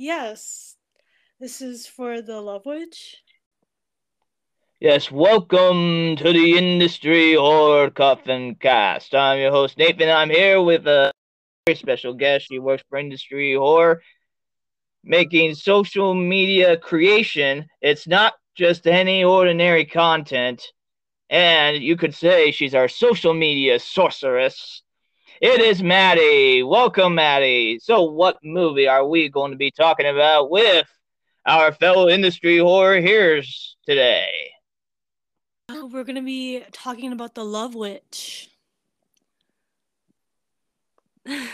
Yes. This is for the Love Witch. Yes, welcome to the Industry Horror Coffin Cast. I'm your host, Nathan. I'm here with a very special guest. She works for Industry Horror, making social media creation. It's not just any ordinary content. And you could say she's our social media sorceress. It is Maddie. Welcome, Maddie. So, what movie are we going to be talking about with our fellow industry horror hearers today? Uh, we're going to be talking about the Love Witch. The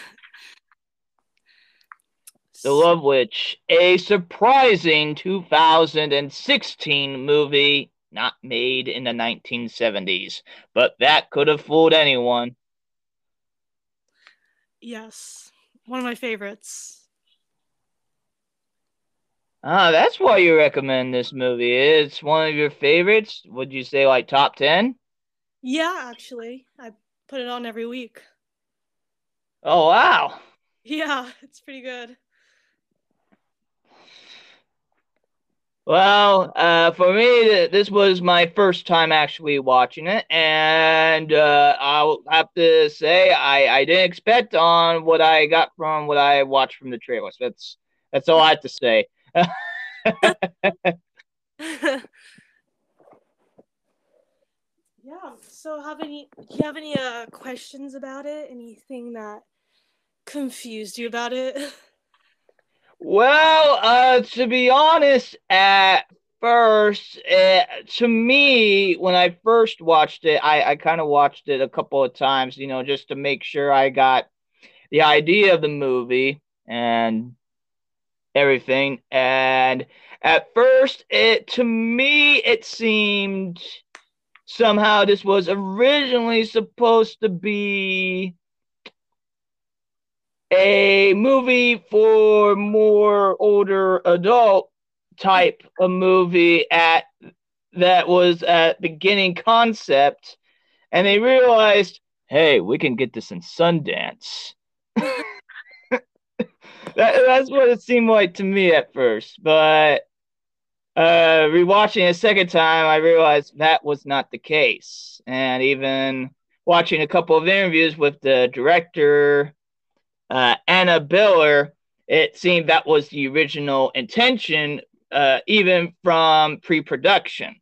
Love Witch, a surprising 2016 movie not made in the 1970s, but that could have fooled anyone. Yes. One of my favorites. Ah, that's why you recommend this movie. It's one of your favorites. Would you say like top 10? Yeah, actually. I put it on every week. Oh, wow. Yeah, it's pretty good. Well, uh, for me, this was my first time actually watching it, and uh, I'll have to say I, I didn't expect on what I got from what I watched from the trailers. That's that's all I have to say. yeah. So, have any? Do you have any uh, questions about it? Anything that confused you about it? Well, uh, to be honest, at first, uh, to me, when I first watched it, I, I kind of watched it a couple of times, you know, just to make sure I got the idea of the movie and everything. And at first, it to me, it seemed somehow this was originally supposed to be a movie for more older adult type of movie at that was at beginning concept and they realized hey we can get this in Sundance. That, that's what it seemed like to me at first but uh rewatching a second time i realized that was not the case. And even watching a couple of interviews with the director uh, Anna Biller, it seemed that was the original intention, uh, even from pre-production.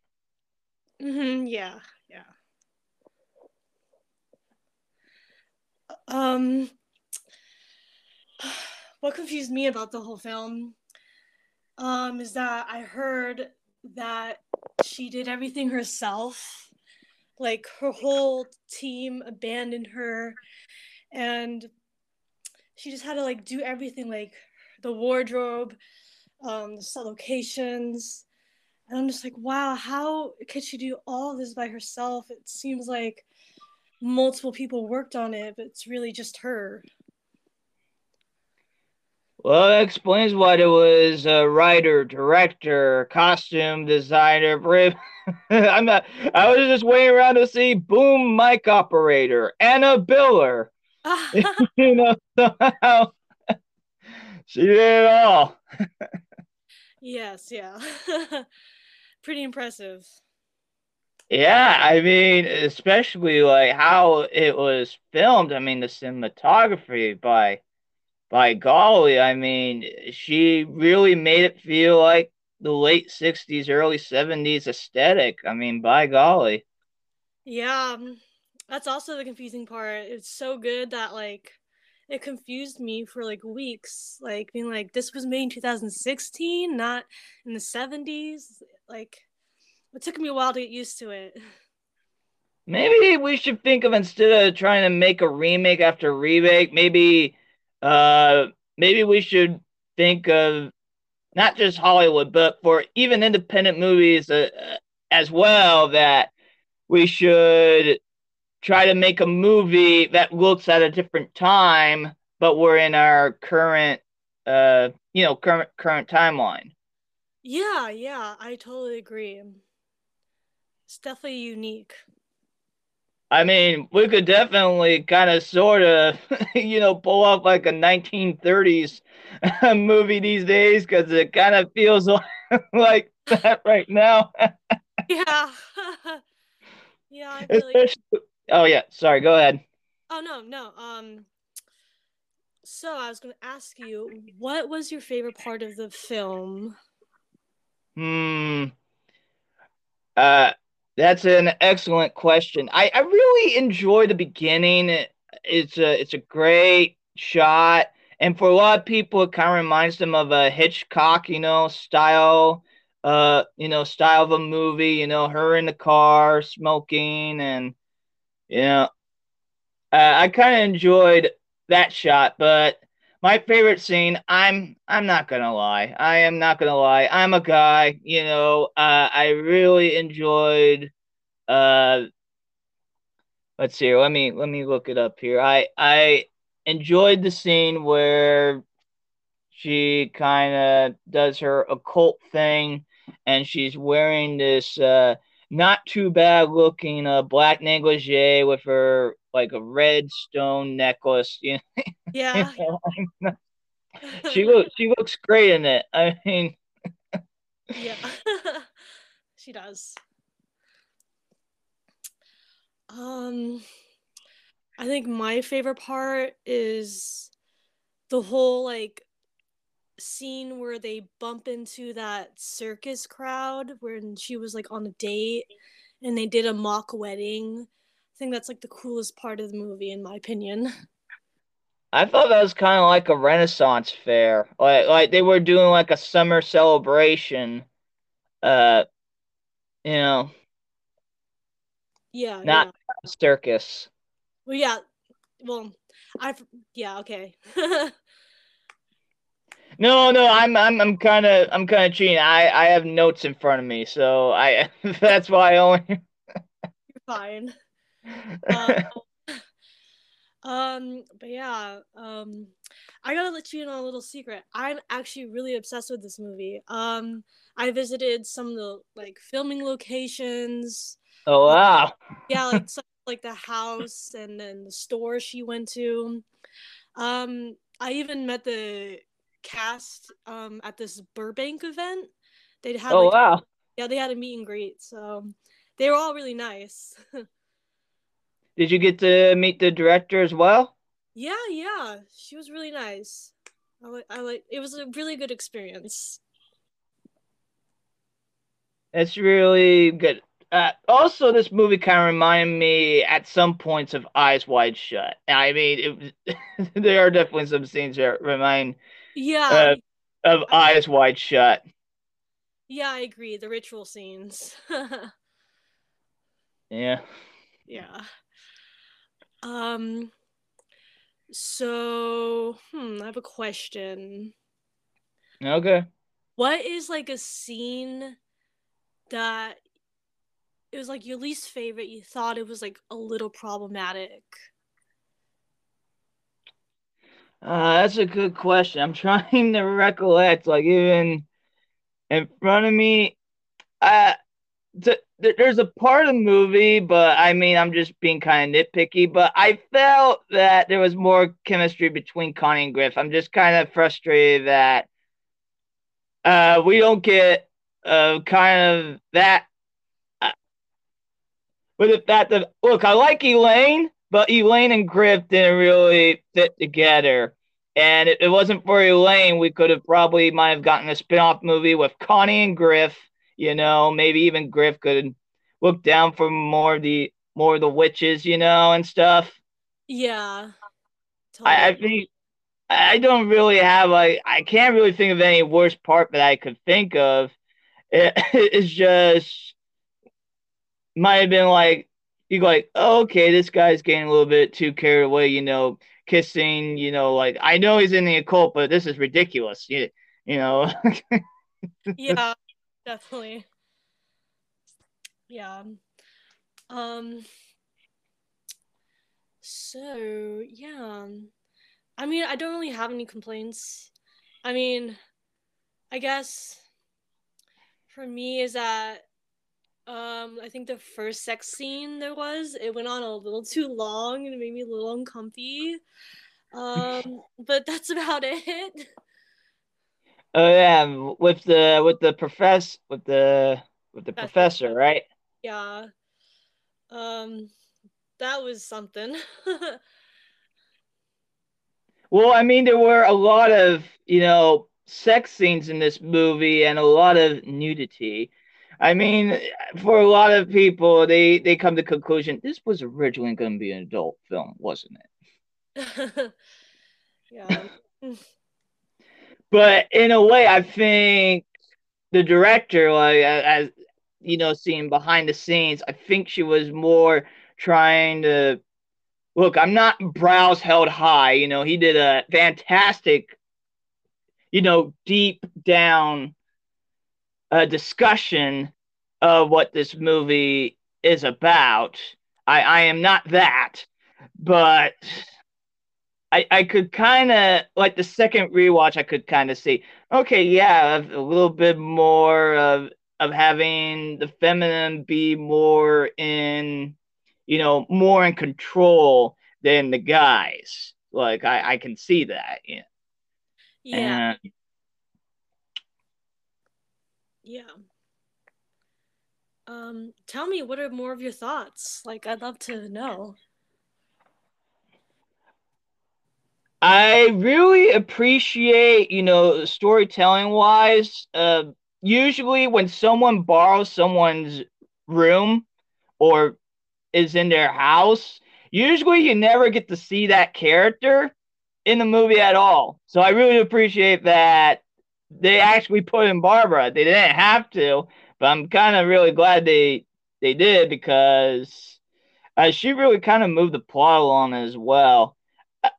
Mm-hmm, yeah, yeah. Um, what confused me about the whole film, um, is that I heard that she did everything herself. Like her whole team abandoned her, and she just had to like do everything like the wardrobe um the set locations. And i'm just like wow how could she do all this by herself? It seems like multiple people worked on it but it's really just her. Well that explains why there was a writer director costume designer i'm not i was just waiting around to see boom mic operator Anna Biller you know, somehow she did it all. yes, yeah. Pretty impressive. Yeah, I mean, especially like how it was filmed. I mean, the cinematography by by golly, I mean, she really made it feel like the late 60s, early 70s aesthetic. I mean, by golly. Yeah, um, that's also the confusing part. It's so good that like it confused me for like weeks, like being like this was made in 2016, not in the 70s. Like it took me a while to get used to it. Maybe we should think of instead of trying to make a remake after remake, maybe uh maybe we should think of not just Hollywood, but for even independent movies uh, as well that we should try to make a movie that looks at a different time, but we're in our current, uh, you know, current current timeline. Yeah, yeah, I totally agree. It's definitely unique. I mean, we could definitely kind of sort of, you know, pull off like a 1930s movie these days because it kind of feels like, that right now. yeah. yeah. I feel Especially, oh yeah, sorry. Go ahead. Oh no, no. Um. So I was going to ask you, what was your favorite part of the film? Hmm. Uh, that's an excellent question. I, I really enjoy the beginning. It's a it's a great shot, and for a lot of people, it kind of reminds them of a Hitchcock, you know, style, uh, you know, style of a movie. You know, her in the car smoking, and know, uh, I kind of enjoyed that shot. But my favorite scene, I'm I'm not gonna lie, I am not gonna lie. I'm a guy, you know. Uh, I really enjoyed. Uh, let's see. Let me let me look it up here. I I enjoyed the scene where she kind of does her occult thing, and she's wearing this uh, not too bad looking uh, black negligee with her like a red stone necklace. You know? Yeah. You know, she looks she looks great in it. I mean, yeah. she does. Um I think my favorite part is the whole like scene where they bump into that circus crowd when she was like on a date and they did a mock wedding. I think that's like the coolest part of the movie in my opinion. I thought that was kind of like a Renaissance fair, like like they were doing like a summer celebration. Uh, you know, Yeah, not yeah. circus. Well, yeah. Well, I yeah, okay. No, no, I'm I'm I'm kind of I'm kind of cheating. I I have notes in front of me, so I that's why I only. You're fine. Um, um, but yeah, um, I gotta let you in on a little secret. I'm actually really obsessed with this movie. Um, I visited some of the like filming locations. oh wow. yeah, like some, like the house and then the store she went to. Um, I even met the cast um at this Burbank event. They'd had Oh like wow. yeah, they had a meet and greet, so they were all really nice. Did you get to meet the director as well? yeah, yeah, she was really nice. I like, I like. It was a really good experience. That's really good. Uh, also, this movie kind of reminded me at some points of Eyes Wide Shut. I mean, it, there are definitely some scenes that remind Yeah, uh, of Eyes Wide Shut. yeah, I agree. The ritual scenes. Yeah. yeah. Um. So, hmm, I have a question. Okay. What is like a scene that it was like your least favorite? You thought it was like a little problematic. Uh, that's a good question. I'm trying to recollect, like even in front of me. Uh, th- th- there's a part of the movie, but I mean, I'm just being kind of nitpicky. But I felt that there was more chemistry between Connie and Griff. I'm just kind of frustrated that uh we don't get uh kind of that. Uh, with the fact that look, I like Elaine, but Elaine and Griff didn't really fit together. And it, it wasn't for Elaine, we could have probably might have gotten a spin-off movie with Connie and Griff. You know, maybe even Griff could look down for more of the more of the witches, you know, and stuff. Yeah, I, I think I don't really have like I can't really think of any worst part that I could think of. It, it's just might have been like you go like, oh, okay, this guy's getting a little bit too carried away, you know, kissing, you know, like I know he's in the occult, but this is ridiculous. You, you know. Yeah, definitely. Yeah. Um. So yeah. I mean, I don't really have any complaints. I mean, I guess for me is that Um, I think the first sex scene there was, it went on a little too long and it made me a little uncomfy. Um, but that's about it. Oh yeah, with the with the profess with the with the professor, right? Yeah. Um, that was something. well, I mean, there were a lot of you know sex scenes in this movie and a lot of nudity. I mean, for a lot of people, they they come to the conclusion this was originally going to be an adult film, wasn't it? yeah. but in a way, I think the director, like as you know, seeing behind the scenes, I think she was more trying to look. I'm not Brows Held High. You know, he did a fantastic, you know, deep down uh, discussion of what this movie is about. I, I am not that, but I, I could kind of like the second rewatch. I could kind of see, okay, yeah, a little bit more of of having the feminine be more in, you know, more in control than the guys. Like I, I can see that. Yeah. Yeah. And, yeah. Um, tell me, what are more of your thoughts? Like, I'd love to know. I really appreciate, you know, storytelling wise. Uh, usually, when someone borrows someone's room or is in their house, usually you never get to see that character in the movie at all. So I really appreciate that they actually put in Barbara. They didn't have to, but I'm kind of really glad they they did because uh, she really kind of moved the plot along as well.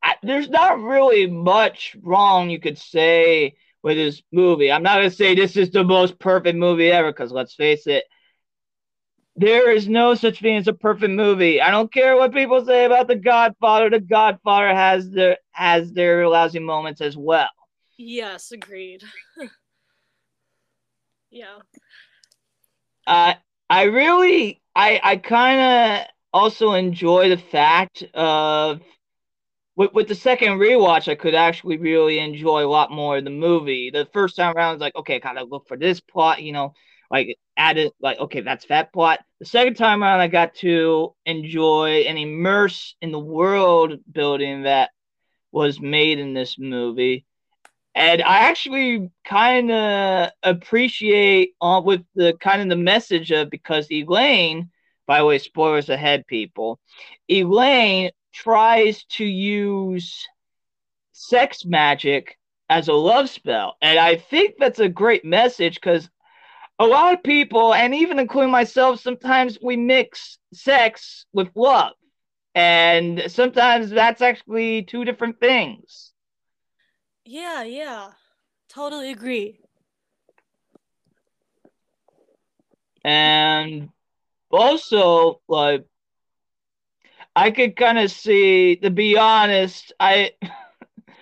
I, there's not really much wrong you could say with this movie. I'm not gonna say this is the most perfect movie ever because let's face it, there is no such thing as a perfect movie. I don't care what people say about The Godfather. The Godfather has their has their lousy moments as well. Yes, agreed. yeah. Uh, I really, I, I kind of also enjoy the fact of with, with the second rewatch, I could actually really enjoy a lot more of the movie. The first time around, I was like, okay, gotta look for this plot, you know, like added, like, okay, that's that plot. The second time around, I got to enjoy and immerse in the world building that was made in this movie. And I actually kind of appreciate uh, with the kind of the message of because Elaine, by the way, spoilers ahead, people. Elaine tries to use sex magic as a love spell. And I think that's a great message because a lot of people, and even including myself, sometimes we mix sex with love. And sometimes that's actually two different things. Yeah, yeah. Totally agree. And also, like, I could kind of see, to be honest, I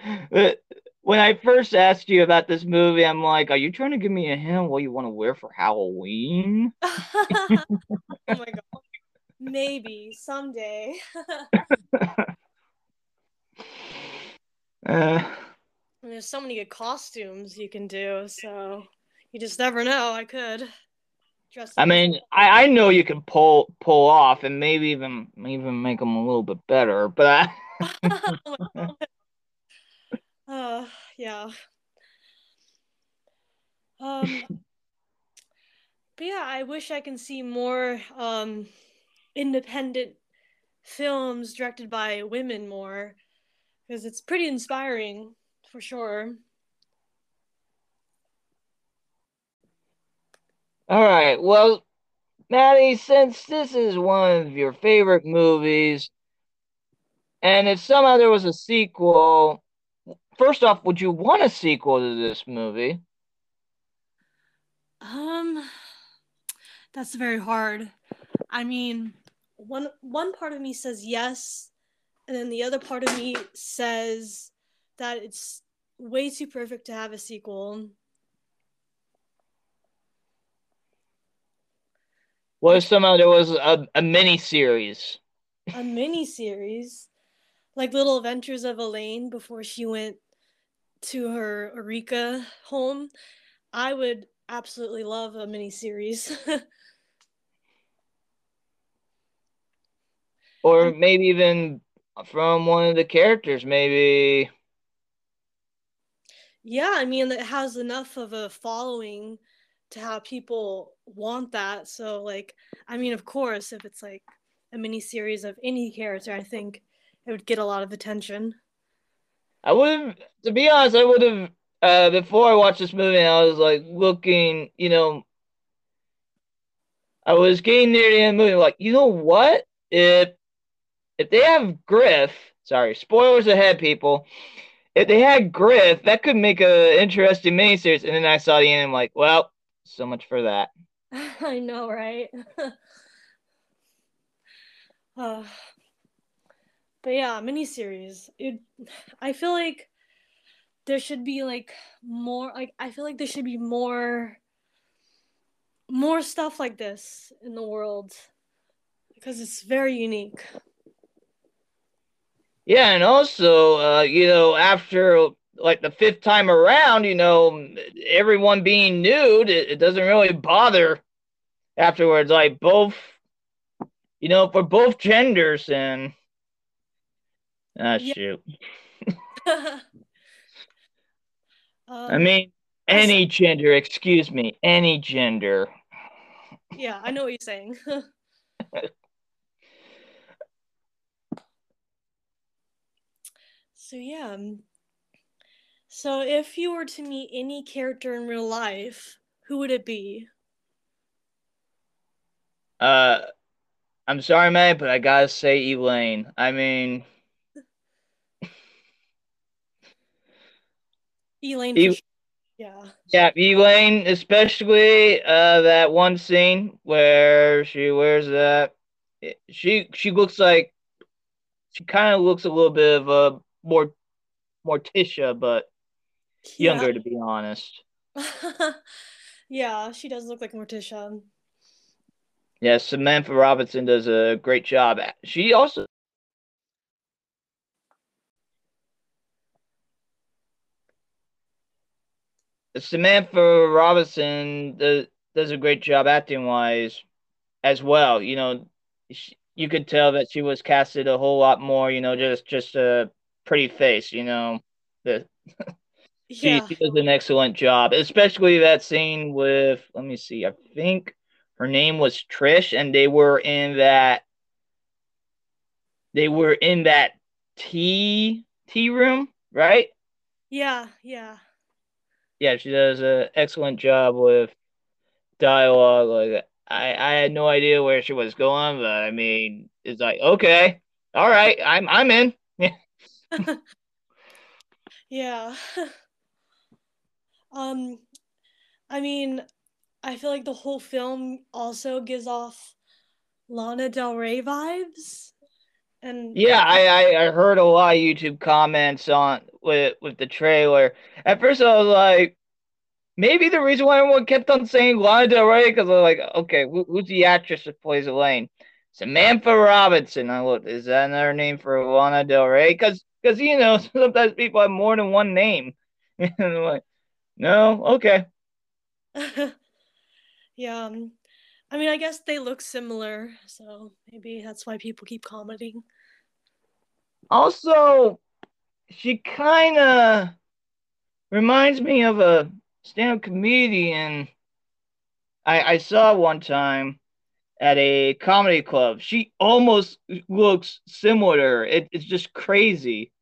when I first asked you about this movie, I'm like, are you trying to give me a hint what you want to wear for Halloween? oh my god. Maybe someday. uh, there's so many good costumes you can do, so you just never know. I could. Trust I mean, I, I know you can pull pull off and maybe even even make them a little bit better, but I... uh, yeah. Um, but yeah, I wish I can see more um, independent films directed by women more because it's pretty inspiring for sure. All right. Well, Maddie, since this is one of your favorite movies, and if somehow there was a sequel, first off, would you want a sequel to this movie? Um, that's very hard. I mean, one one part of me says yes, and then the other part of me says that it's way too perfect to have a sequel. What if somehow there was a, a mini series? A mini series, like Little Adventures of Elaine before she went to her Eureka home. I would absolutely love a mini series. or maybe even from one of the characters, maybe. Yeah, I mean, it has enough of a following to have people want that. So, like, I mean, of course, if it's like a mini series of any character, I think it would get a lot of attention. I would have, to be honest, I would have, uh, before I watched this movie, I was like looking, you know, I was getting near the end of the movie, like, you know what? If if they have Griff, sorry, spoilers ahead, people. If they had Griff, that could make an interesting miniseries. And then I saw the end, I'm like, well, so much for that. I know, right? uh, but yeah, miniseries. It, I feel like there should be like more. Like I feel like there should be more, more stuff like this in the world because it's very unique. Yeah, and also, uh, you know, after like the fifth time around, you know, everyone being nude, it, it doesn't really bother afterwards. Like both, you know, for both genders and ah, yeah. shoot. um, I mean, any gender. Excuse me, any gender. Yeah, I know what you're saying. So yeah. Um, so if you were to meet any character in real life, who would it be? Uh I'm sorry, man, but I gotta say Elaine. I mean Elaine e- yeah. Yeah, Elaine, especially uh that one scene where she wears that she she looks like she kind of looks a little bit of a more Morticia, but yeah. younger to be honest. yeah, she does look like Morticia. Yeah, Samantha Robinson does a great job. She also Samantha Robinson does, does a great job acting wise as well. You know, she, you could tell that she was casted a whole lot more. You know, just just a pretty face, you know. The she, yeah. she does an excellent job, especially that scene with let me see, I think her name was Trish, and they were in that they were in that tea tea room, right? Yeah, yeah. Yeah, she does an excellent job with dialogue. Like I, I had no idea where she was going, but I mean, it's like okay, all right, I'm I'm in. yeah. um I mean, I feel like the whole film also gives off Lana Del Rey vibes. And yeah, I, I, heard a lot of YouTube comments on with with the trailer. At first, I was like, maybe the reason why everyone kept on saying Lana Del Rey because I was like, okay, who, who's the actress that plays Elaine? Samantha Robinson. I looked, is that another name for Lana Del Rey? Because because you know sometimes people have more than one name. and I'm like, no, okay. yeah, um, I mean, I guess they look similar, so maybe that's why people keep commenting. Also, she kind of reminds me of a stand-up comedian I, I saw one time at a comedy club. She almost looks similar. It, it's just crazy.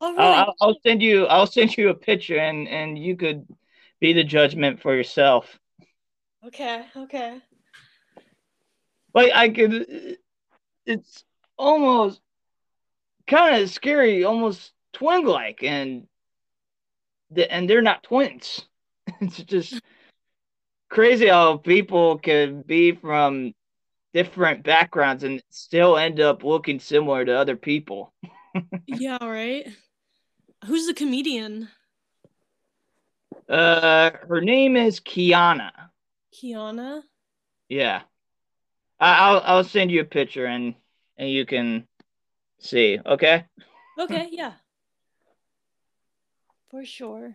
Oh, really? I'll, I'll, send you. I'll send you a picture, and and you could be the judgment for yourself. Okay. Okay. Like I could. It's almost kind of scary, almost twin-like, and the, and they're not twins. it's just crazy how people can be from different backgrounds and still end up looking similar to other people. yeah, right. Who's the comedian? Uh, her name is Kiana. Kiana. Yeah. I'll I'll send you a picture and and you can see. Okay. Okay. Yeah. For sure.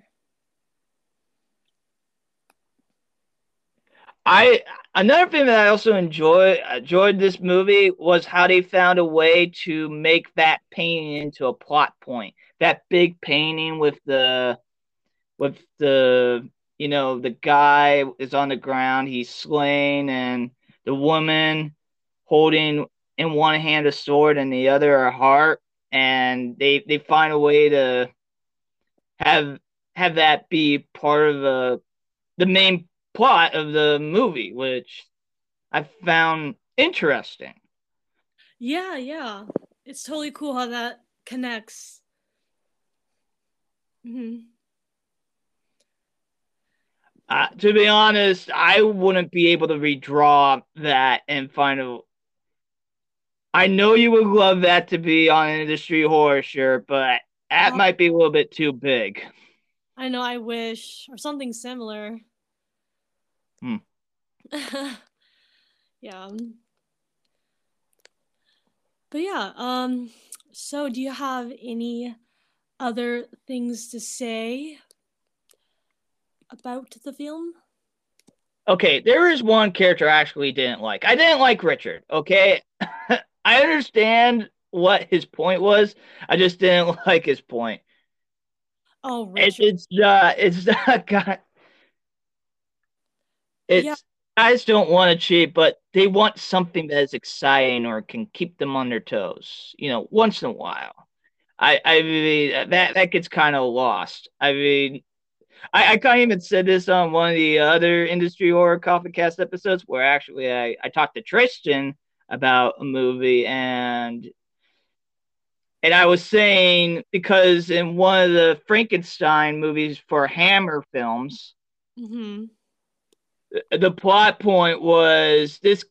I another thing that I also enjoy enjoyed this movie was how they found a way to make that painting into a plot point. That big painting with the with the you know the guy is on the ground, he's slain, and the woman holding in one hand a sword and the other a heart, and they they find a way to have have that be part of the the main plot of the movie, which I found interesting. Yeah, yeah. It's totally cool how that connects. Mm-hmm. Uh, to be honest, I wouldn't be able to redraw that and find a. I know you would love that to be on an industry horror shirt, but that oh. might be a little bit too big. I know. I wish, or something similar. Hmm. yeah. But yeah, um so do you have any other things to say about the film? Okay, there is one character I actually didn't like. I didn't like Richard, okay? I understand what his point was. I just didn't like his point. Oh, Richard. It, it's uh it's not got it's yeah. guys don't want to cheat, but they want something that is exciting or can keep them on their toes. You know, once in a while. I I mean that that gets kind of lost. I mean, I I kind of even said this on one of the other industry horror coffee cast episodes where actually I I talked to Tristan about a movie and and I was saying because in one of the Frankenstein movies for Hammer films, mm-hmm the plot point was this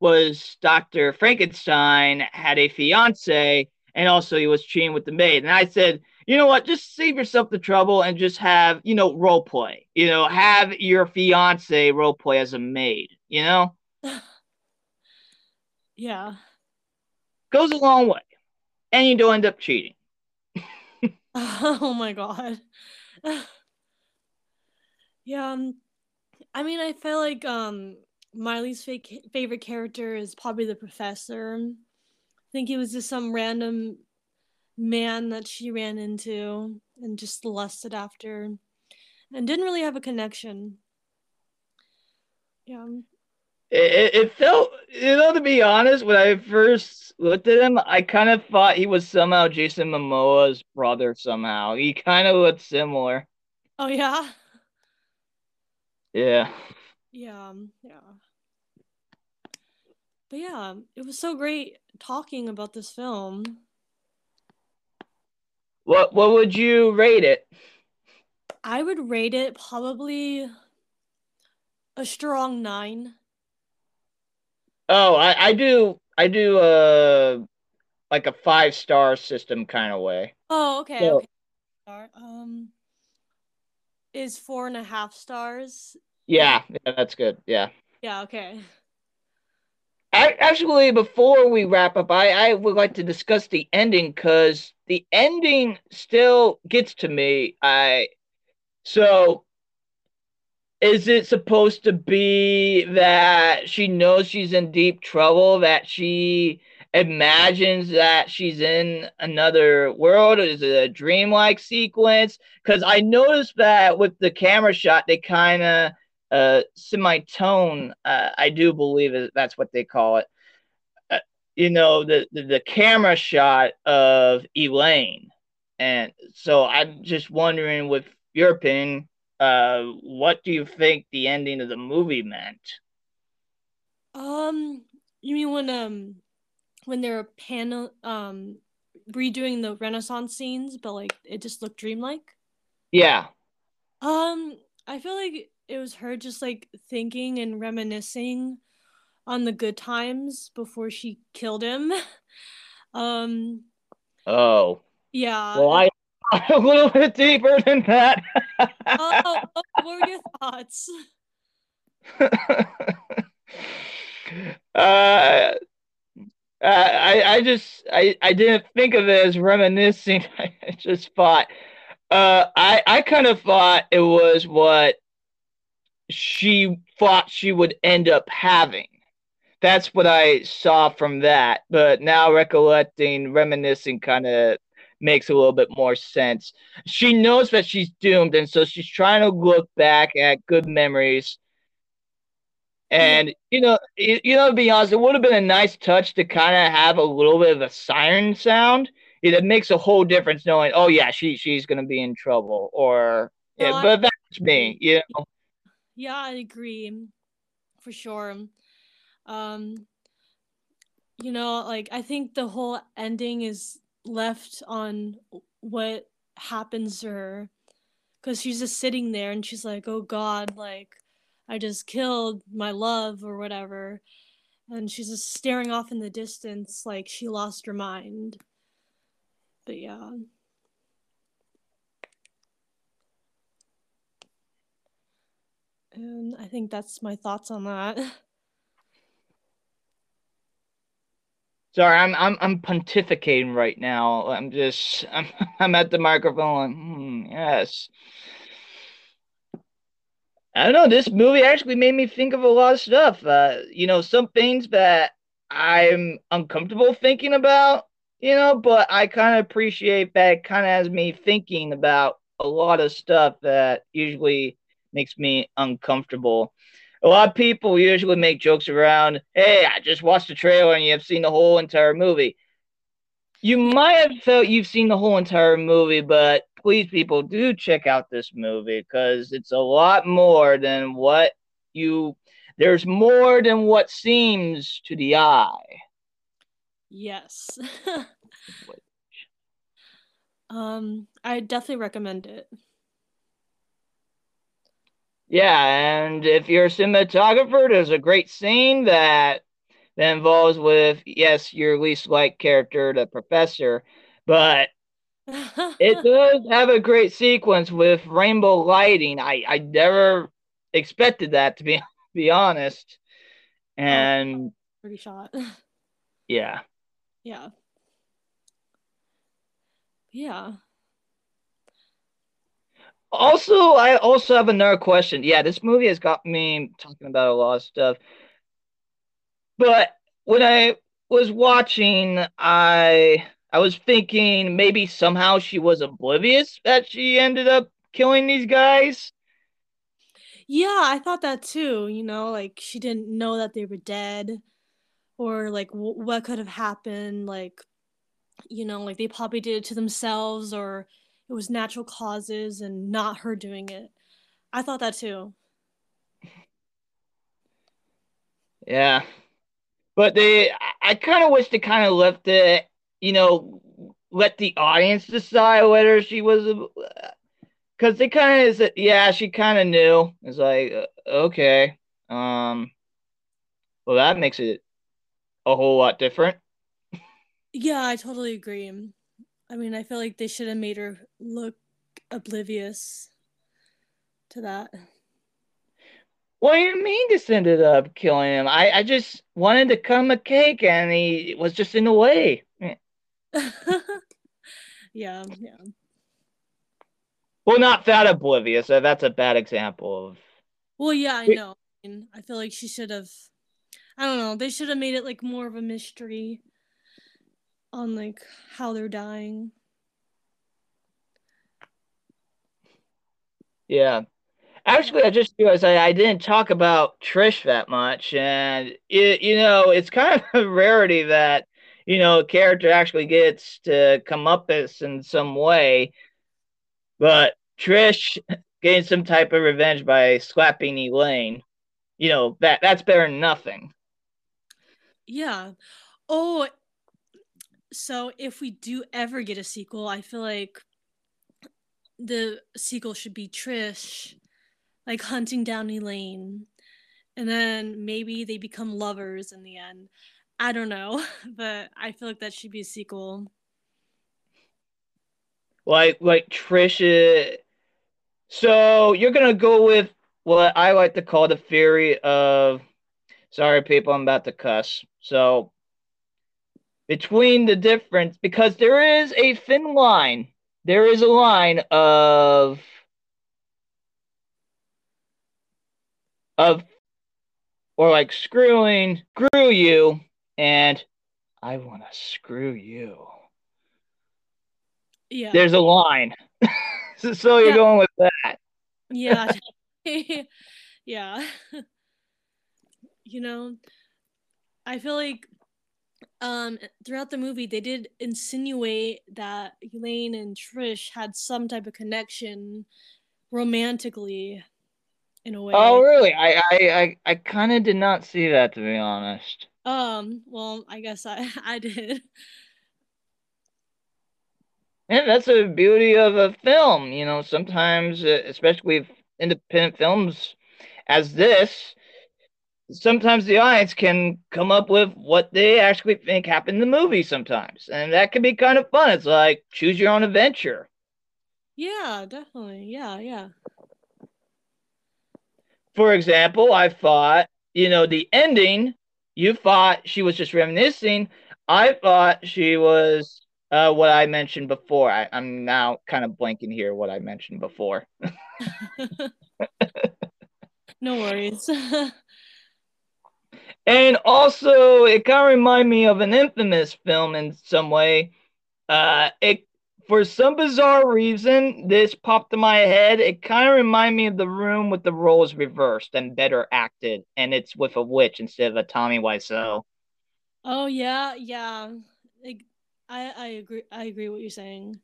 was Dr. Frankenstein had a fiance and also he was cheating with the maid. And I said, you know what, just save yourself the trouble and just have, you know, role play. You know, have your fiance role play as a maid, you know? yeah. Goes a long way. And you don't end up cheating. oh my god. yeah, um, I mean, I feel like um Miley's fake favorite character is probably the professor. I think he was just some random man that she ran into and just lusted after and didn't really have a connection. Yeah. It, it felt, you know, to be honest, when I first looked at him, I kind of thought he was somehow Jason Momoa's brother somehow. He kind of looked similar. Oh, yeah? Yeah. Yeah, yeah. But yeah, it was so great talking about this film. What what would you rate it? I would rate it probably a strong nine. Oh, I, I do I do uh like a five star system kind of way. Oh, okay, so, okay. Um is four and a half stars. Yeah, yeah, that's good. Yeah. Yeah. Okay. I, actually, before we wrap up, I, I would like to discuss the ending because the ending still gets to me. I so is it supposed to be that she knows she's in deep trouble that she imagines that she's in another world? Is it a dreamlike sequence? Because I noticed that with the camera shot, they kind of uh, semitone. Uh, I do believe that's what they call it. Uh, you know, the, the the camera shot of Elaine, and so I'm just wondering, with your opinion, uh, what do you think the ending of the movie meant? Um, you mean when um when they're panel um redoing the Renaissance scenes, but like it just looked dreamlike. Yeah. Um, I feel like it was her just like thinking and reminiscing on the good times before she killed him. um. Oh. Yeah. Well, I a little bit deeper than that. oh, oh, what were your thoughts? Uh, I I just I I didn't think of it as reminiscing. I just thought. Uh, I I kind of thought it was what she thought she would end up having. That's what I saw from that. But now recollecting, reminiscing kind of makes a little bit more sense. She knows that she's doomed, and so she's trying to look back at good memories. And you know, you, you know, to be honest, it would have been a nice touch to kind of have a little bit of a siren sound. It, it makes a whole difference knowing, oh yeah, she she's gonna be in trouble, or yeah, well, but that's me, you know. Yeah, I agree, for sure. Um, you know, like I think the whole ending is left on what happens to her because she's just sitting there and she's like oh god like i just killed my love or whatever and she's just staring off in the distance like she lost her mind but yeah and i think that's my thoughts on that Sorry, I'm I'm I'm pontificating right now. I'm just I'm I'm at the microphone. Like, hmm, yes. I don't know. This movie actually made me think of a lot of stuff. Uh, you know, some things that I'm uncomfortable thinking about. You know, but I kind of appreciate that. It kind of has me thinking about a lot of stuff that usually makes me uncomfortable a lot of people usually make jokes around, hey, I just watched the trailer and you have seen the whole entire movie. You might have felt you've seen the whole entire movie, but please, people, do check out this movie because it's a lot more than what you. There's more than what seems to the eye. Yes. um, I definitely recommend it. Yeah, and if you're a cinematographer, there's a great scene that that involves with yes, your least liked character, the professor, but it does have a great sequence with rainbow lighting. I I never expected that to be be honest, oh, and oh, pretty shot. Yeah. Yeah. Yeah. Also, I also have another question. Yeah, this movie has got me talking about a lot of stuff. But when I was watching, I I was thinking maybe somehow she was oblivious that she ended up killing these guys. Yeah, I thought that too. You know, like she didn't know that they were dead, or like w- what could have happened. Like, you know, like they probably did it to themselves, or it was natural causes and not her doing it. I thought that too. Yeah. But they I kind of wish they kind of left it, you know, let the audience decide whether she was cuz they kind of said yeah, she kind of knew. It's like uh, okay. Um well that makes it a whole lot different. Yeah, I totally agree. I mean, I feel like they should have made her look oblivious to that. What do you mean this ended up killing him? I, I just wanted to come a cake and he was just in the way. yeah, yeah. Well, not that oblivious. That's a bad example of. Well, yeah, I know. I, mean, I feel like she should have. I don't know. They should have made it like more of a mystery on like how they're dying. Yeah. Actually, I just realized I, I didn't talk about Trish that much, and it, you know, it's kind of a rarity that you know a character actually gets to come up as in some way. But Trish getting some type of revenge by slapping Elaine, you know that that's better than nothing. Yeah. Oh, so if we do ever get a sequel, I feel like the sequel should be Trish like hunting down Elaine. And then maybe they become lovers in the end. I don't know, but I feel like that should be a sequel. Like like Trisha. so you're gonna go with what I like to call the theory of Sorry, people, I'm about to cuss. So, between the difference, because there is a thin line, there is a line of of or like screwing screw you and I want to screw you. Yeah. There's a line. so, so, you're Yeah. going with that. Yeah. yeah. you know, I feel like um throughout the movie they did insinuate that Elaine and Trish had some type of connection romantically in a way. Oh, really? I I I, I kind of did not see that to be honest. Um, well, I guess I I did. And that's the beauty of a film, you know. Sometimes, uh, especially with independent films as this, sometimes the audience can come up with what they actually think happened in the movie sometimes. And that can be kind of fun. It's like choose your own adventure. Yeah, definitely. Yeah, yeah. For example, I thought, you know, the ending, you thought she was just reminiscing. I thought she was uh, what I mentioned before. I, I'm now kind of blanking here what I mentioned before. no worries. And also, it kind of reminded me of an infamous film in some way. Uh, it for some bizarre reason, this popped in my head. It kind of reminded me of the room with the roles reversed and better acted, and it's with a witch instead of a Tommy Wiseau. oh yeah, yeah. I I agree. I agree what you're saying.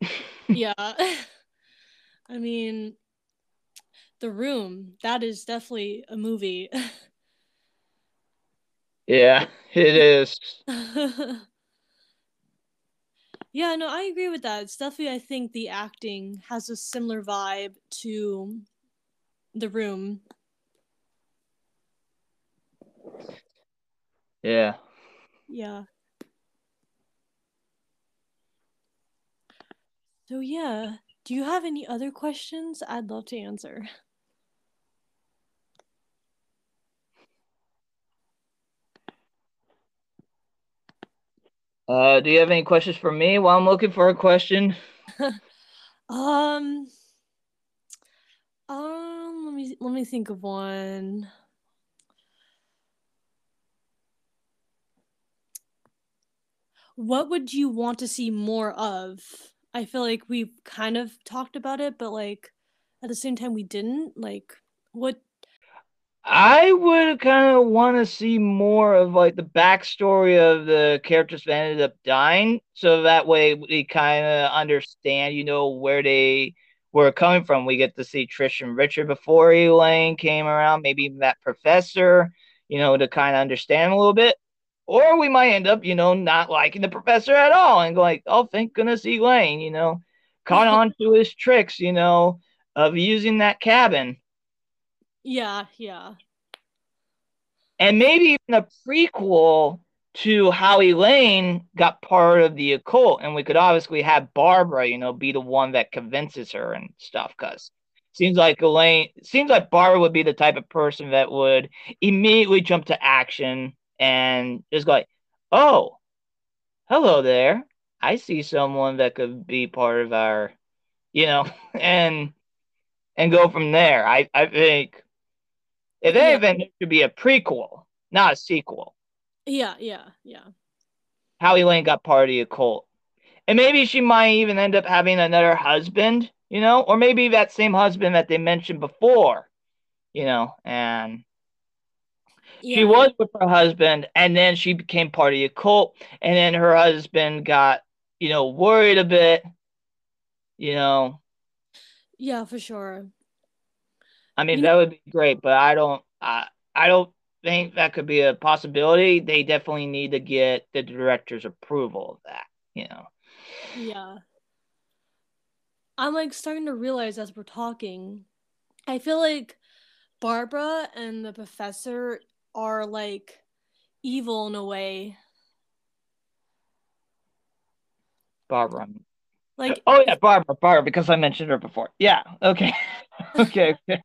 yeah. I mean, The Room. That is definitely a movie. Yeah, it is. Yeah, no, I agree with that. It's definitely. I think the acting has a similar vibe to The Room. Yeah. Yeah. So yeah, do you have any other questions? I'd love to answer. Uh, do you have any questions for me while I'm looking for a question? Um um let me let me think of one. What would you want to see more of? I feel like we've kind of talked about it, but like at the same time we didn't. Like what I would kind of want to see more of like the backstory of the characters that ended up dying, so that way we kind of understand, you know, where they were coming from. We get to see Trish and Richard before Elaine came around, maybe even that professor, you know, to kind of understand a little bit. Or we might end up, you know, not liking the professor at all and go like, oh, thank goodness Elaine, you know, caught on to his tricks, you know, of using that cabin. Yeah, yeah. and maybe even a prequel to how Elaine got part of the occult, and we could obviously have Barbara, you know, be the one that convinces her and stuff. Because seems like Elaine, seems like Barbara would be the type of person that would immediately jump to action and just go like, "Oh, hello there. I see someone that could be part of our, you know, and and go from there." I I think if Yeah. anything, it should be a prequel, not a sequel. Yeah, yeah, yeah. How Elaine got part of the occult. And maybe she might even end up having another husband, you know, or maybe that same husband that they mentioned before, you know, and Yeah. she was with her husband and then she became part of the occult and then her husband got, you know, worried a bit, you know. Yeah, for sure. I mean, that would be great, but I don't I I don't think that could be a possibility. They definitely need to get the director's approval of that, you know. Yeah. I'm like starting to realize as we're talking, I feel like Barbara and the professor are like evil in a way. Barbara. Like Oh yeah, Barbara, Barbara, because I mentioned her before. Yeah, okay. okay, okay.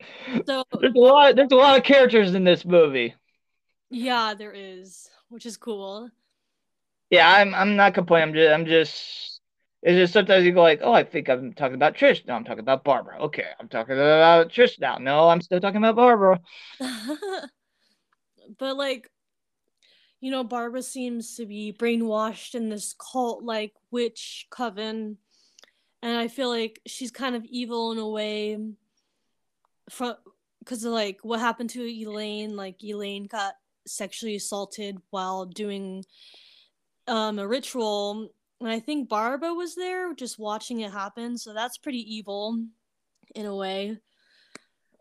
So there's a lot. There's a lot of characters in this movie. Yeah, there is, which is cool. Yeah, I'm. I'm not complaining. I'm just. I'm just. It's just sometimes you go like, oh, I think I'm talking about Trish. No, I'm talking about Barbara. Okay, I'm talking about Trish now. No, I'm still talking about Barbara. but like, you know, Barbara seems to be brainwashed in this cult like witch coven. And I feel like she's kind of evil in a way from because like what happened to Elaine. Like Elaine got sexually assaulted while doing um a ritual. And I think Barbara was there just watching it happen, so that's pretty evil in a way.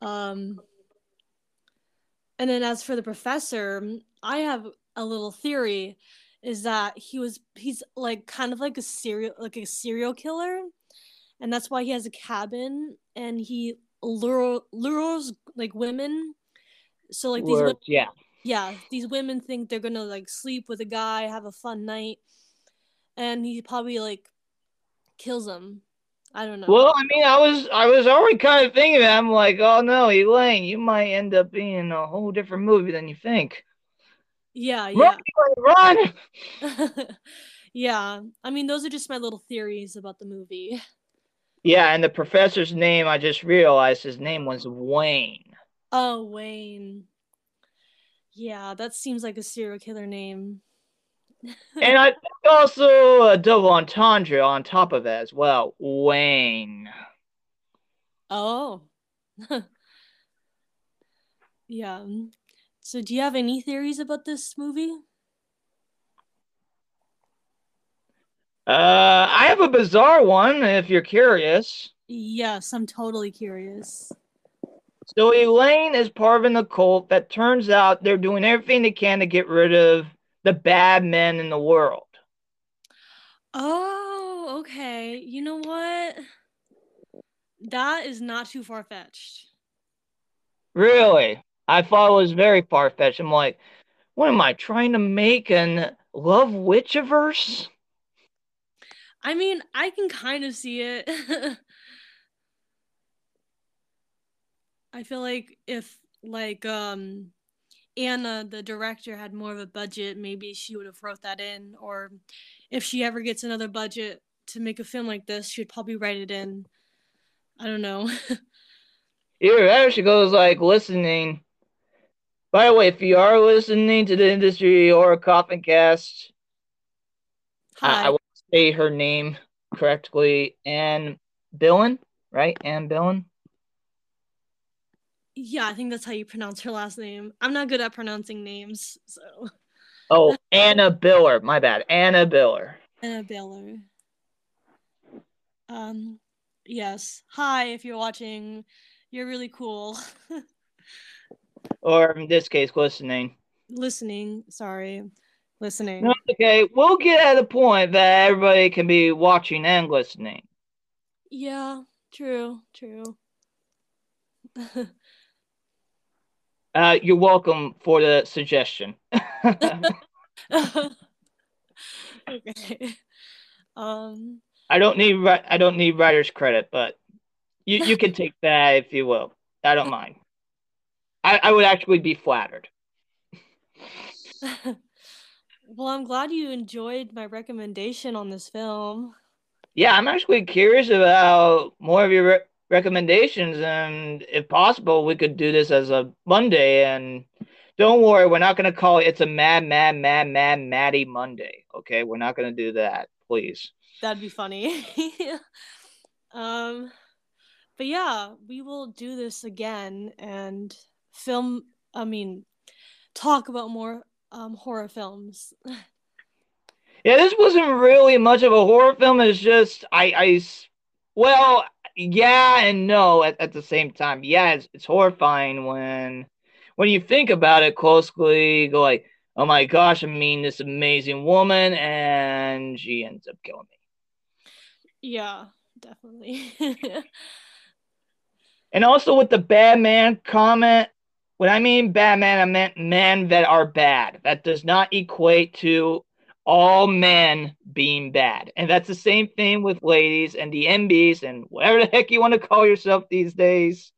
Um and then as for the professor, I have a little theory is that he was he's like kind of like a serial like a serial killer and that's why he has a cabin and he lure, lures like women so like these women, yeah yeah these women think they're gonna like sleep with a guy have a fun night and he probably like kills them i don't know well i mean i was i was already kind of thinking that i'm like oh no elaine you might end up being a whole different movie than you think yeah, yeah. Run! run! yeah. I mean, those are just my little theories about the movie. Yeah, and the professor's name, I just realized his name was Wayne. Oh, Wayne. Yeah, that seems like a serial killer name. and I think also a double entendre on top of that as well. Wayne. Oh. yeah. So, do you have any theories about this movie? Uh, I have a bizarre one if you're curious. Yes, I'm totally curious. So, Elaine is part of an cult that turns out they're doing everything they can to get rid of the bad men in the world. Oh, okay. You know what? That is not too far fetched. Really? I thought it was very far fetched. I'm like, what am I trying to make an Love Witchiverse? I mean, I can kind of see it. I feel like if like um Anna, the director, had more of a budget, maybe she would have wrote that in. Or if she ever gets another budget to make a film like this, she'd probably write it in. I don't know. Here, there she goes, like listening by the way, if you are listening to the Industry Horror Coffin Cast, Hi. I, I say her name correctly. Anne Billen, right? Anne Billen. Yeah, I think that's how you pronounce her last name. I'm not good at pronouncing names, so. Oh, Anna Biller. My bad. Anna Biller. Anna Biller. Um, yes. Hi, if you're watching, you're really cool. or in this case, listening. Listening, sorry, listening. No, okay, we'll get at a point that everybody can be watching and listening. Yeah, true, true. uh, you're welcome for the suggestion. okay. Um. I don't need I don't need writer's credit, but you you can take that if you will. I don't mind. I, I would actually be flattered. Well, I'm glad you enjoyed my recommendation on this film. Yeah, I'm actually curious about more of your re- recommendations, and if possible, we could do this as a Monday. And don't worry, we're not going to call it "It's a Mad, Mad, Mad, Mad, Maddie Monday." Okay, we're not going to do that, please. That'd be funny. um, but yeah, we will do this again, and film i mean talk about more um, horror films. Yeah this wasn't really much of a horror film. It's just i i well yeah and no at, at the same time. Yeah it's, it's horrifying when when you think about it closely go like oh my gosh i mean this amazing woman and she ends up killing me. Yeah definitely. And also with the bad man comment when I mean bad Batman, I meant men that are bad. That does not equate to all men being bad. And that's the same thing with ladies and the MBs and whatever the heck you want to call yourself these days.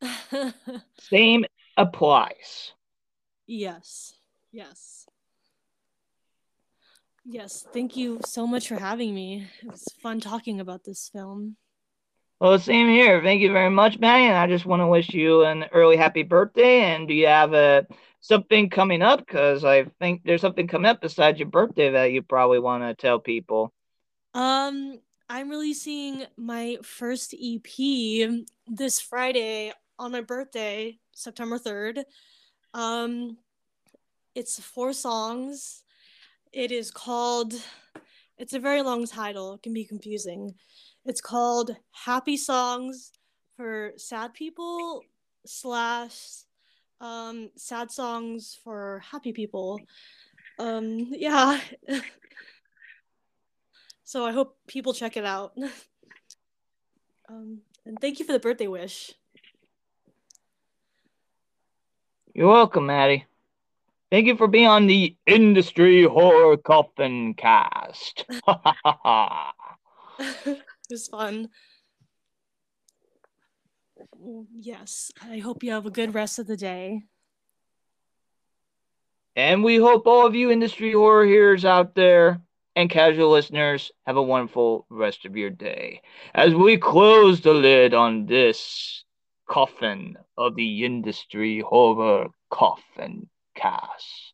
Same applies. Yes. Yes. Yes. Thank you so much for having me. It was fun talking about this film. Well, same here. Thank you very much, Maddie. And I just want to wish you an early happy birthday. And do you have a something coming up? Because I think there's something coming up besides your birthday that you probably want to tell people. Um, I'm releasing my first EP this Friday on my birthday, September 3rd. Um, it's four songs. It is called, it's a very long title, it can be confusing. It's called Happy Songs for Sad People slash um, Sad Songs for Happy People. Um, yeah. so I hope people check it out. um, and thank you for the birthday wish. You're welcome, Maddie. Thank you for being on the Industry Horror Coffin Cast. It was fun. Yes, I hope you have a good rest of the day. And we hope all of you industry horror hearers out there and casual listeners have a wonderful rest of your day. As we close the lid on this coffin of the industry horror coffin cast.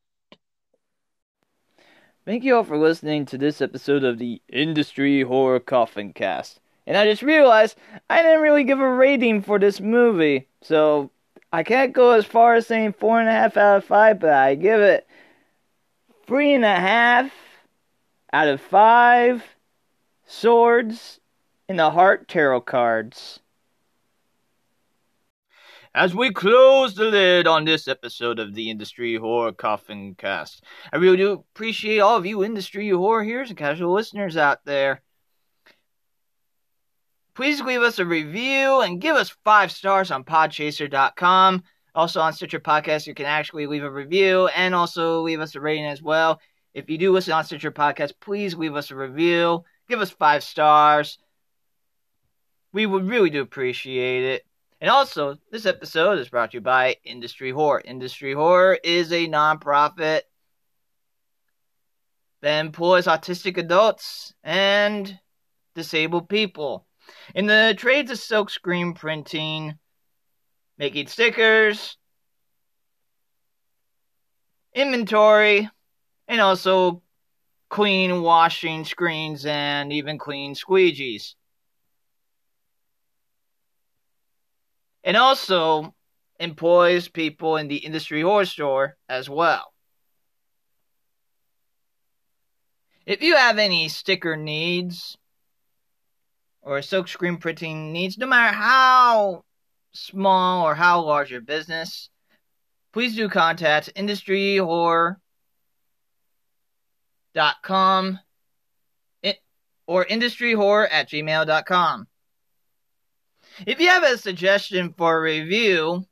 Thank you all for listening to this episode of the Industry Horror Coffin Cast. And I just realized I didn't really give a rating for this movie, so I can't go as far as saying four and a half out of five, but I give it three and a half out of five swords in the heart tarot cards. As we close the lid on this episode of the Industry Horror Coffin Cast, I really do appreciate all of you industry horror hearers and casual listeners out there. Please leave us a review and give us five stars on podchaser.com. Also on Stitcher Podcast, you can actually leave a review and also leave us a rating as well. If you do listen on Stitcher Podcast, please leave us a review. Give us five stars. We would really do appreciate it. And also, this episode is brought to you by Industry Horror. Industry Horror is a nonprofit that employs autistic adults and disabled people in the trades of silkscreen printing, making stickers, inventory, and also clean washing screens and even clean squeegees. And also employs people in the industry horror store as well. If you have any sticker needs or silk screen printing needs, no matter how small or how large your business, please do contact industryhorror.com or industryhorror at gmail.com. If you have a suggestion for review,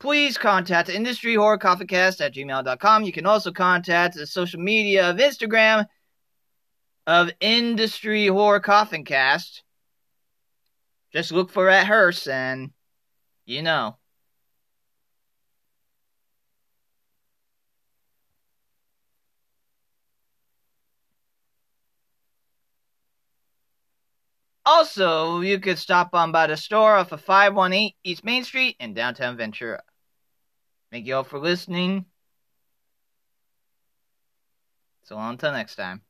please contact Industry Horror Coffin Cast at gmail.com. You can also contact the social media of Instagram of Industry Horror Coffin Cast. Just look for at Hearst and you know. Also, you could stop on by the store off of 518 East Main Street in downtown Ventura. Thank you all for listening. So until next time.